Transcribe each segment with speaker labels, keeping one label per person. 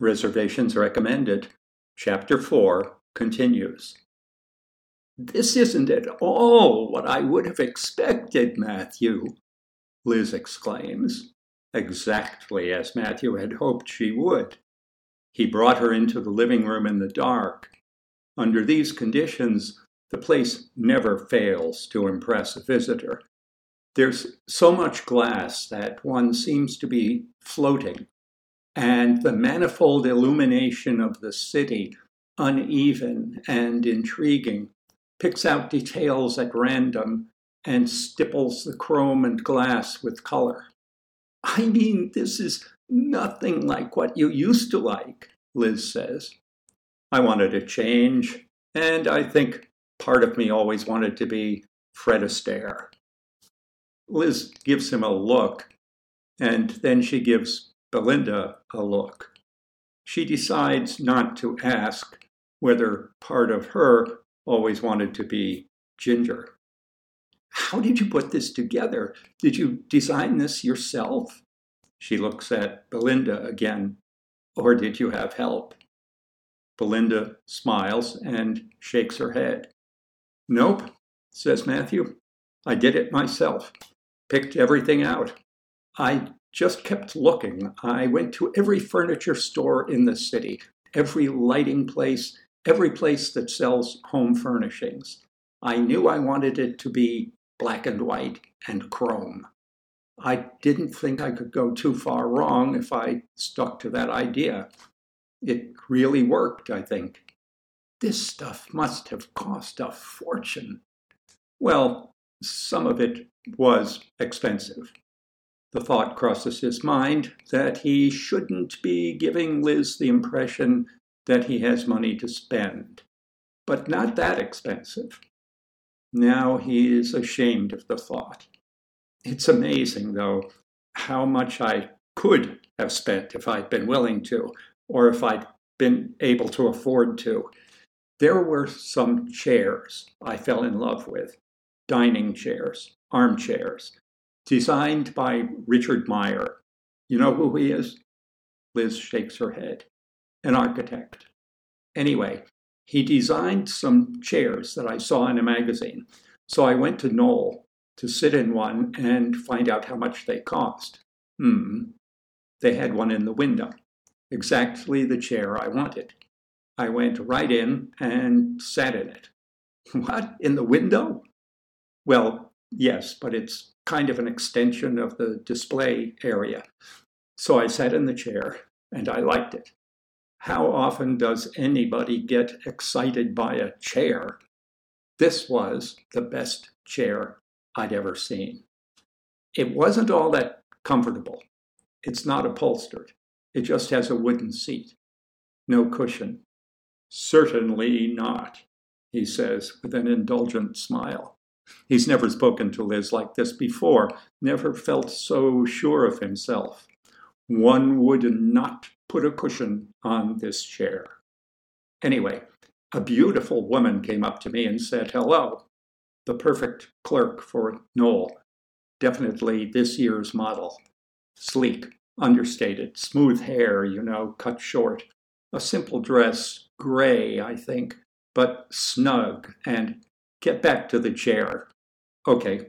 Speaker 1: Reservations recommended. Chapter 4 continues. This isn't at all what I would have expected, Matthew, Liz exclaims, exactly as Matthew had hoped she would. He brought her into the living room in the dark. Under these conditions, the place never fails to impress a visitor. There's so much glass that one seems to be floating, and the manifold illumination of the city, uneven and intriguing, picks out details at random and stipples the chrome and glass with color. I mean, this is nothing like what you used to like, Liz says. I wanted a change, and I think part of me always wanted to be Fred Astaire. Liz gives him a look, and then she gives Belinda a look. She decides not to ask whether part of her always wanted to be Ginger. How did you put this together? Did you design this yourself? She looks at Belinda again. Or did you have help? Belinda smiles and shakes her head. Nope, says Matthew. I did it myself. Picked everything out. I just kept looking. I went to every furniture store in the city, every lighting place, every place that sells home furnishings. I knew I wanted it to be black and white and chrome. I didn't think I could go too far wrong if I stuck to that idea. It really worked, I think. This stuff must have cost a fortune. Well, some of it was expensive. The thought crosses his mind that he shouldn't be giving Liz the impression that he has money to spend, but not that expensive. Now he is ashamed of the thought. It's amazing, though, how much I could have spent if I'd been willing to, or if I'd been able to afford to. There were some chairs I fell in love with dining chairs, armchairs, designed by Richard Meier. You know who he is? Liz shakes her head. An architect. Anyway, he designed some chairs that I saw in a magazine. So I went to Knoll to sit in one and find out how much they cost. Hmm. They had one in the window, exactly the chair I wanted. I went right in and sat in it. What? In the window? Well, yes, but it's kind of an extension of the display area. So I sat in the chair and I liked it. How often does anybody get excited by a chair? This was the best chair I'd ever seen. It wasn't all that comfortable. It's not upholstered. It just has a wooden seat. No cushion. Certainly not, he says with an indulgent smile. He's never spoken to Liz like this before, never felt so sure of himself. One would not put a cushion on this chair. Anyway, a beautiful woman came up to me and said hello the perfect clerk for Knoll. Definitely this year's model. Sleek, understated, smooth hair, you know, cut short. A simple dress, gray, I think, but snug, and get back to the chair. Okay.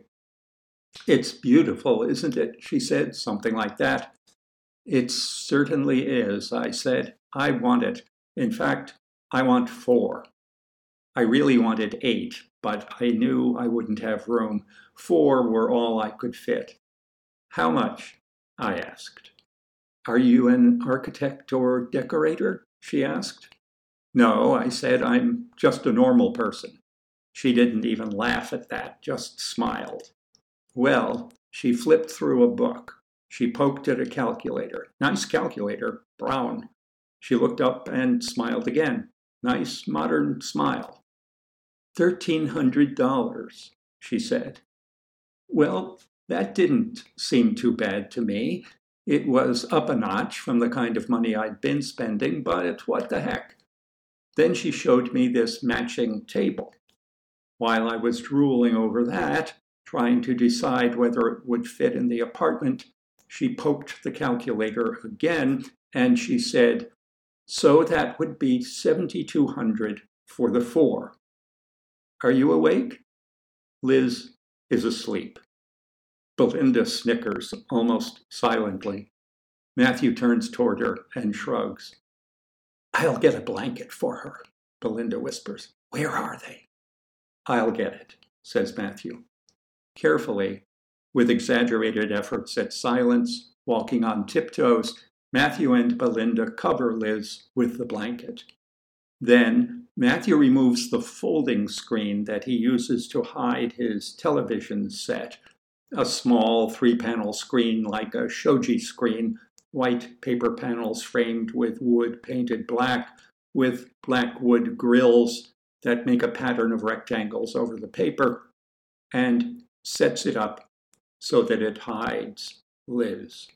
Speaker 1: It's beautiful, isn't it? She said, something like that. It certainly is, I said. I want it. In fact, I want four. I really wanted eight, but I knew I wouldn't have room. Four were all I could fit. How much? I asked. Are you an architect or decorator? she asked. No, I said, I'm just a normal person. She didn't even laugh at that, just smiled. Well, she flipped through a book. She poked at a calculator. Nice calculator, brown. She looked up and smiled again. Nice modern smile. $1,300, she said. Well, that didn't seem too bad to me. It was up a notch from the kind of money I'd been spending, but what the heck? Then she showed me this matching table. While I was drooling over that, trying to decide whether it would fit in the apartment, she poked the calculator again and she said, So that would be 7,200 for the four. Are you awake? Liz is asleep. Belinda snickers almost silently. Matthew turns toward her and shrugs. I'll get a blanket for her, Belinda whispers. Where are they? I'll get it, says Matthew. Carefully, with exaggerated efforts at silence, walking on tiptoes, Matthew and Belinda cover Liz with the blanket. Then Matthew removes the folding screen that he uses to hide his television set, a small three panel screen like a shoji screen, white paper panels framed with wood painted black, with black wood grills that make a pattern of rectangles over the paper, and sets it up so that it hides Liz.